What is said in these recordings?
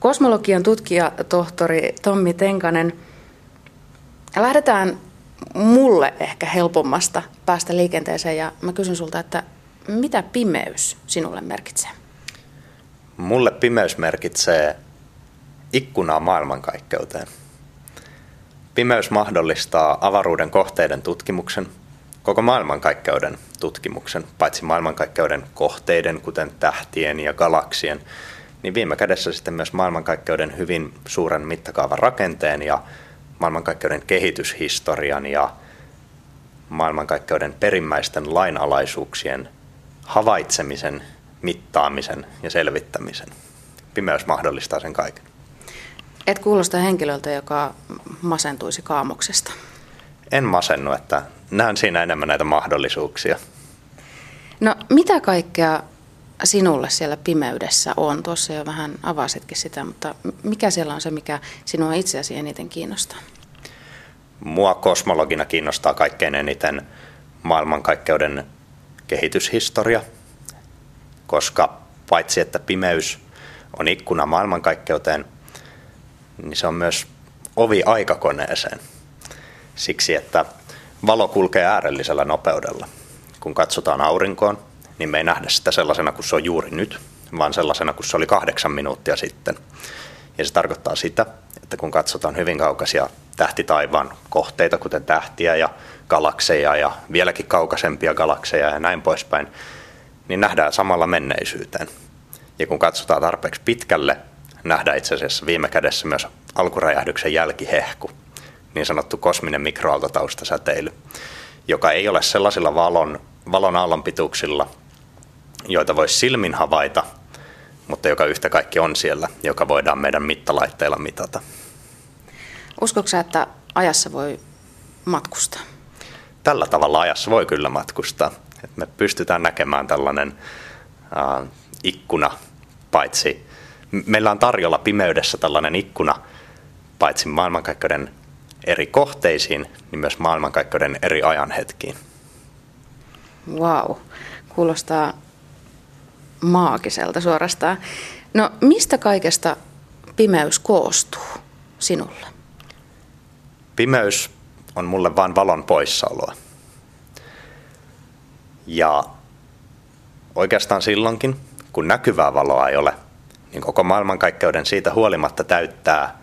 Kosmologian tutkija tohtori Tommi Tenkanen, lähdetään mulle ehkä helpommasta päästä liikenteeseen ja mä kysyn sulta, että mitä pimeys sinulle merkitsee? Mulle pimeys merkitsee ikkunaa maailmankaikkeuteen. Pimeys mahdollistaa avaruuden kohteiden tutkimuksen, koko maailmankaikkeuden tutkimuksen, paitsi maailmankaikkeuden kohteiden, kuten tähtien ja galaksien, niin viime kädessä sitten myös maailmankaikkeuden hyvin suuren mittakaavan rakenteen ja maailmankaikkeuden kehityshistorian ja maailmankaikkeuden perimmäisten lainalaisuuksien havaitsemisen, mittaamisen ja selvittämisen. Pimeys mahdollistaa sen kaiken. Et kuulosta henkilöltä, joka masentuisi kaamuksesta. En masennu, että näen siinä enemmän näitä mahdollisuuksia. No mitä kaikkea sinulle siellä pimeydessä on? Tuossa jo vähän avasitkin sitä, mutta mikä siellä on se, mikä sinua itseäsi eniten kiinnostaa? Mua kosmologina kiinnostaa kaikkein eniten maailmankaikkeuden kehityshistoria, koska paitsi että pimeys on ikkuna maailmankaikkeuteen, niin se on myös ovi aikakoneeseen. Siksi, että valo kulkee äärellisellä nopeudella. Kun katsotaan aurinkoon, niin me ei nähdä sitä sellaisena kuin se on juuri nyt, vaan sellaisena kuin se oli kahdeksan minuuttia sitten. Ja se tarkoittaa sitä, että kun katsotaan hyvin kaukaisia tähtitaivaan kohteita, kuten tähtiä ja galakseja ja vieläkin kaukaisempia galakseja ja näin poispäin, niin nähdään samalla menneisyyteen. Ja kun katsotaan tarpeeksi pitkälle, nähdään itse asiassa viime kädessä myös alkuräjähdyksen jälkihehku, niin sanottu kosminen mikroaaltotaustasäteily, joka ei ole sellaisilla valon, valon aallonpituuksilla, joita voisi silmin havaita, mutta joka yhtä kaikki on siellä, joka voidaan meidän mittalaitteilla mitata. Uskotko että ajassa voi matkustaa? Tällä tavalla ajassa voi kyllä matkustaa. Et me pystytään näkemään tällainen äh, ikkuna, paitsi meillä on tarjolla pimeydessä tällainen ikkuna, paitsi maailmankaikkeuden eri kohteisiin, niin myös maailmankaikkeuden eri ajanhetkiin. Wow, kuulostaa maagiselta suorastaan. No mistä kaikesta pimeys koostuu sinulle? Pimeys on mulle vain valon poissaoloa. Ja oikeastaan silloinkin, kun näkyvää valoa ei ole, niin koko maailmankaikkeuden siitä huolimatta täyttää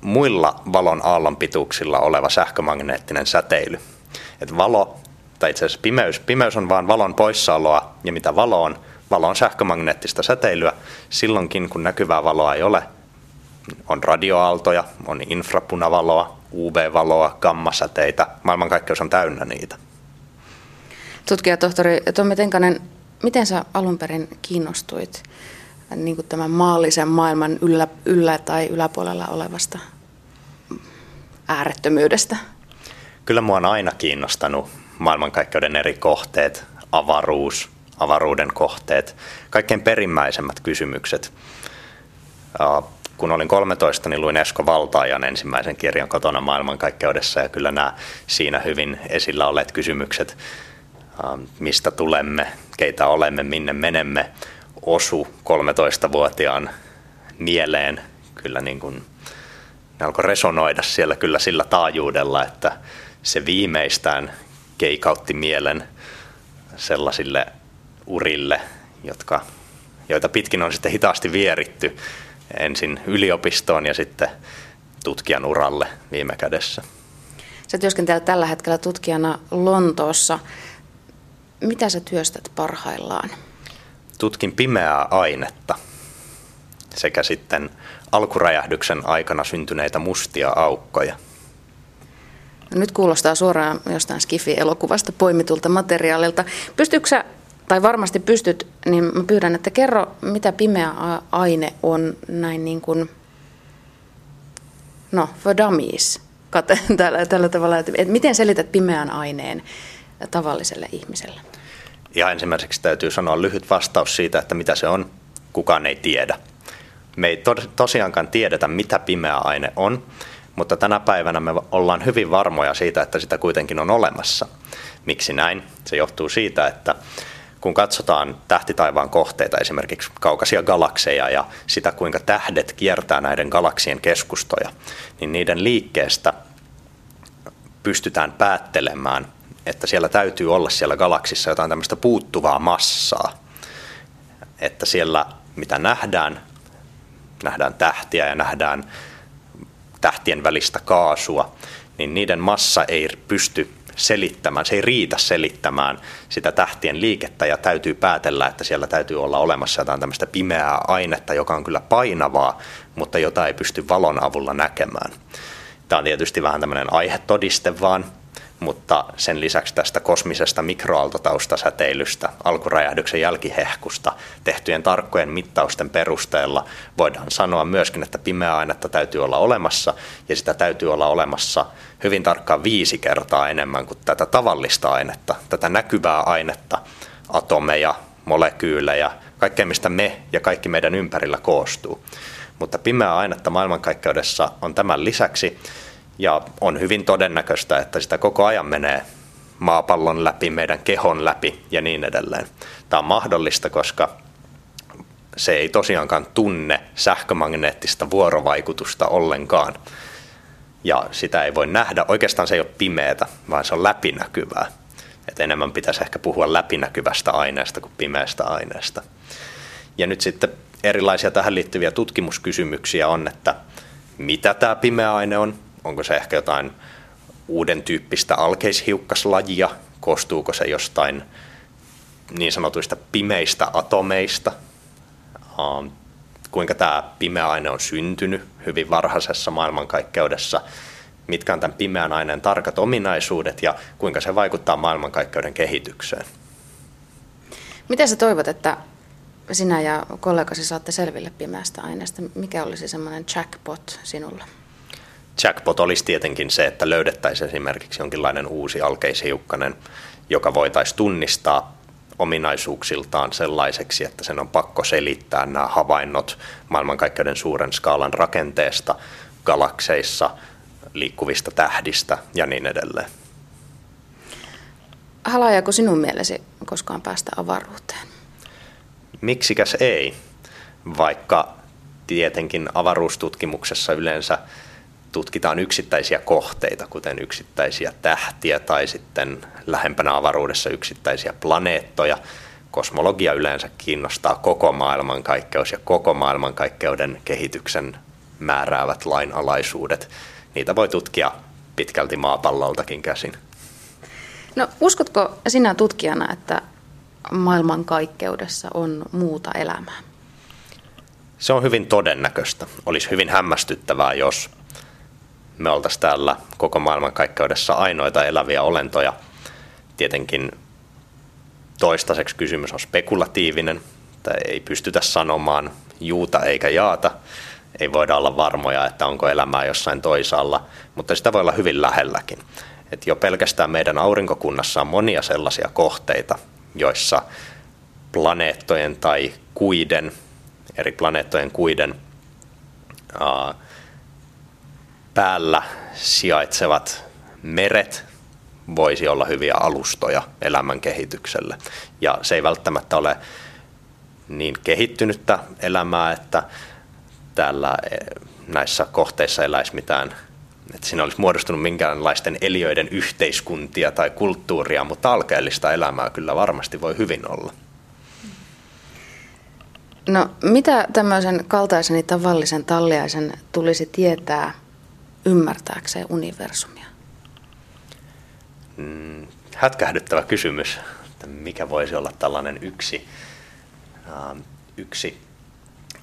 muilla valon aallonpituuksilla oleva sähkömagneettinen säteily. Et valo, tai itse asiassa pimeys, pimeys on vain valon poissaoloa, ja mitä valo on? Valo on sähkömagneettista säteilyä. Silloinkin, kun näkyvää valoa ei ole, on radioaaltoja, on infrapunavaloa, UV-valoa, gammasäteitä. Maailmankaikkeus on täynnä niitä. Tutkija tohtori Tommi Tenkanen, miten sä alun perin kiinnostuit niin kuin tämän maallisen maailman yllä, yllä tai yläpuolella olevasta äärettömyydestä? Kyllä mua on aina kiinnostanut maailmankaikkeuden eri kohteet, avaruus, avaruuden kohteet, kaikkein perimmäisemmät kysymykset. Kun olin 13, niin luin Esko Valtaajan ensimmäisen kirjan kotona maailmankaikkeudessa ja kyllä nämä siinä hyvin esillä olleet kysymykset, mistä tulemme, keitä olemme, minne menemme, osu 13-vuotiaan mieleen kyllä niin kuin, ne alkoi resonoida siellä kyllä sillä taajuudella, että se viimeistään keikautti mielen sellaisille urille, jotka, joita pitkin on sitten hitaasti vieritty ensin yliopistoon ja sitten tutkijan uralle viime kädessä. Sä työskentelet tällä hetkellä tutkijana Lontoossa. Mitä sä työstät parhaillaan? tutkin pimeää ainetta sekä sitten alkuräjähdyksen aikana syntyneitä mustia aukkoja. Nyt kuulostaa suoraan jostain Skifi-elokuvasta poimitulta materiaalilta. Pystytkö sä, tai varmasti pystyt, niin mä pyydän, että kerro, mitä pimeä aine on näin niin kuin, no, for dummies, tällä, tällä tavalla, että miten selität pimeän aineen tavalliselle ihmiselle? Ihan ensimmäiseksi täytyy sanoa lyhyt vastaus siitä, että mitä se on. Kukaan ei tiedä. Me ei tosiaankaan tiedetä, mitä pimeä aine on, mutta tänä päivänä me ollaan hyvin varmoja siitä, että sitä kuitenkin on olemassa. Miksi näin? Se johtuu siitä, että kun katsotaan tähtitaivaan kohteita, esimerkiksi kaukaisia galakseja ja sitä, kuinka tähdet kiertää näiden galaksien keskustoja, niin niiden liikkeestä pystytään päättelemään, että siellä täytyy olla siellä galaksissa jotain tämmöistä puuttuvaa massaa. Että siellä, mitä nähdään, nähdään tähtiä ja nähdään tähtien välistä kaasua, niin niiden massa ei pysty selittämään, se ei riitä selittämään sitä tähtien liikettä ja täytyy päätellä, että siellä täytyy olla olemassa jotain tämmöistä pimeää ainetta, joka on kyllä painavaa, mutta jota ei pysty valon avulla näkemään. Tämä on tietysti vähän tämmöinen aihetodiste vaan, mutta sen lisäksi tästä kosmisesta mikroaaltotaustasäteilystä, alkuräjähdyksen jälkihehkusta tehtyjen tarkkojen mittausten perusteella voidaan sanoa myöskin, että pimeää ainetta täytyy olla olemassa ja sitä täytyy olla olemassa hyvin tarkkaan viisi kertaa enemmän kuin tätä tavallista ainetta, tätä näkyvää ainetta, atomeja, molekyylejä, kaikkea mistä me ja kaikki meidän ympärillä koostuu. Mutta pimeää ainetta maailmankaikkeudessa on tämän lisäksi ja on hyvin todennäköistä, että sitä koko ajan menee maapallon läpi, meidän kehon läpi ja niin edelleen. Tämä on mahdollista, koska se ei tosiaankaan tunne sähkömagneettista vuorovaikutusta ollenkaan. Ja sitä ei voi nähdä. Oikeastaan se ei ole pimeätä, vaan se on läpinäkyvää. Et enemmän pitäisi ehkä puhua läpinäkyvästä aineesta kuin pimeästä aineesta. Ja nyt sitten erilaisia tähän liittyviä tutkimuskysymyksiä on, että mitä tämä pimeä aine on, onko se ehkä jotain uuden tyyppistä alkeishiukkaslajia, koostuuko se jostain niin sanotuista pimeistä atomeista, kuinka tämä pimeä aine on syntynyt hyvin varhaisessa maailmankaikkeudessa, mitkä on tämän pimeän aineen tarkat ominaisuudet ja kuinka se vaikuttaa maailmankaikkeuden kehitykseen. Miten sä toivot, että sinä ja kollegasi saatte selville pimeästä aineesta? Mikä olisi semmoinen jackpot sinulle? Jackpot olisi tietenkin se, että löydettäisiin esimerkiksi jonkinlainen uusi alkeishiukkanen, joka voitaisiin tunnistaa ominaisuuksiltaan sellaiseksi, että sen on pakko selittää nämä havainnot maailmankaikkeuden suuren skaalan rakenteesta, galakseissa, liikkuvista tähdistä ja niin edelleen. Halaajako sinun mielesi koskaan päästä avaruuteen? Miksikäs ei, vaikka tietenkin avaruustutkimuksessa yleensä tutkitaan yksittäisiä kohteita, kuten yksittäisiä tähtiä tai sitten lähempänä avaruudessa yksittäisiä planeettoja. Kosmologia yleensä kiinnostaa koko maailmankaikkeus ja koko maailmankaikkeuden kehityksen määräävät lainalaisuudet. Niitä voi tutkia pitkälti maapalloltakin käsin. No uskotko sinä tutkijana, että maailmankaikkeudessa on muuta elämää? Se on hyvin todennäköistä. Olisi hyvin hämmästyttävää, jos me oltaisiin täällä koko maailmankaikkeudessa ainoita eläviä olentoja. Tietenkin toistaiseksi kysymys on spekulatiivinen, että ei pystytä sanomaan juuta eikä jaata. Ei voida olla varmoja, että onko elämää jossain toisaalla, mutta sitä voi olla hyvin lähelläkin. Et jo pelkästään meidän aurinkokunnassa on monia sellaisia kohteita, joissa planeettojen tai kuiden, eri planeettojen kuiden päällä sijaitsevat meret voisi olla hyviä alustoja elämän kehitykselle. Ja se ei välttämättä ole niin kehittynyttä elämää, että täällä e, näissä kohteissa eläisi mitään, että siinä olisi muodostunut minkäänlaisten eliöiden yhteiskuntia tai kulttuuria, mutta alkeellista elämää kyllä varmasti voi hyvin olla. No mitä tämmöisen kaltaisen tavallisen talliaisen tulisi tietää ymmärtääkseen universumia? Mm, hätkähdyttävä kysymys, että mikä voisi olla tällainen yksi, äh, yksi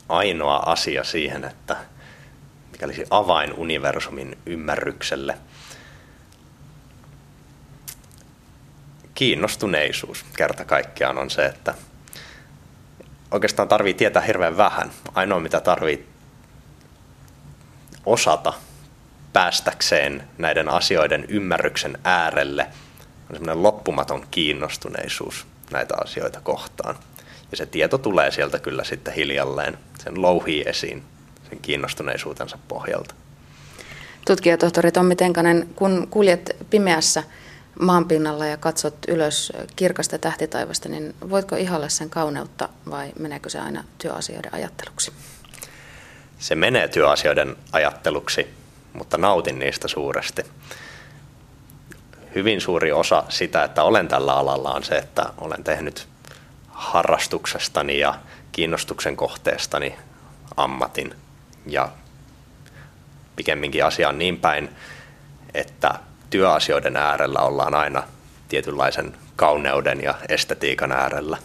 ainoa asia siihen, että mikä olisi avain universumin ymmärrykselle. Kiinnostuneisuus kerta kaikkiaan on se, että oikeastaan tarvii tietää hirveän vähän. Ainoa mitä tarvii osata päästäkseen näiden asioiden ymmärryksen äärelle on semmoinen loppumaton kiinnostuneisuus näitä asioita kohtaan. Ja se tieto tulee sieltä kyllä sitten hiljalleen, sen louhii esiin sen kiinnostuneisuutensa pohjalta. Tutkijatohtori Tommi Tenkanen, kun kuljet pimeässä maanpinnalla ja katsot ylös kirkasta tähtitaivasta, niin voitko ihailla sen kauneutta vai meneekö se aina työasioiden ajatteluksi? Se menee työasioiden ajatteluksi, mutta nautin niistä suuresti. Hyvin suuri osa sitä, että olen tällä alalla, on se, että olen tehnyt harrastuksestani ja kiinnostuksen kohteestani ammatin. Ja pikemminkin asia on niin päin, että työasioiden äärellä ollaan aina tietynlaisen kauneuden ja estetiikan äärellä.